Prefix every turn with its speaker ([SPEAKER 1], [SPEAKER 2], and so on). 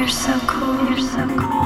[SPEAKER 1] you're so
[SPEAKER 2] cool, you're so cool,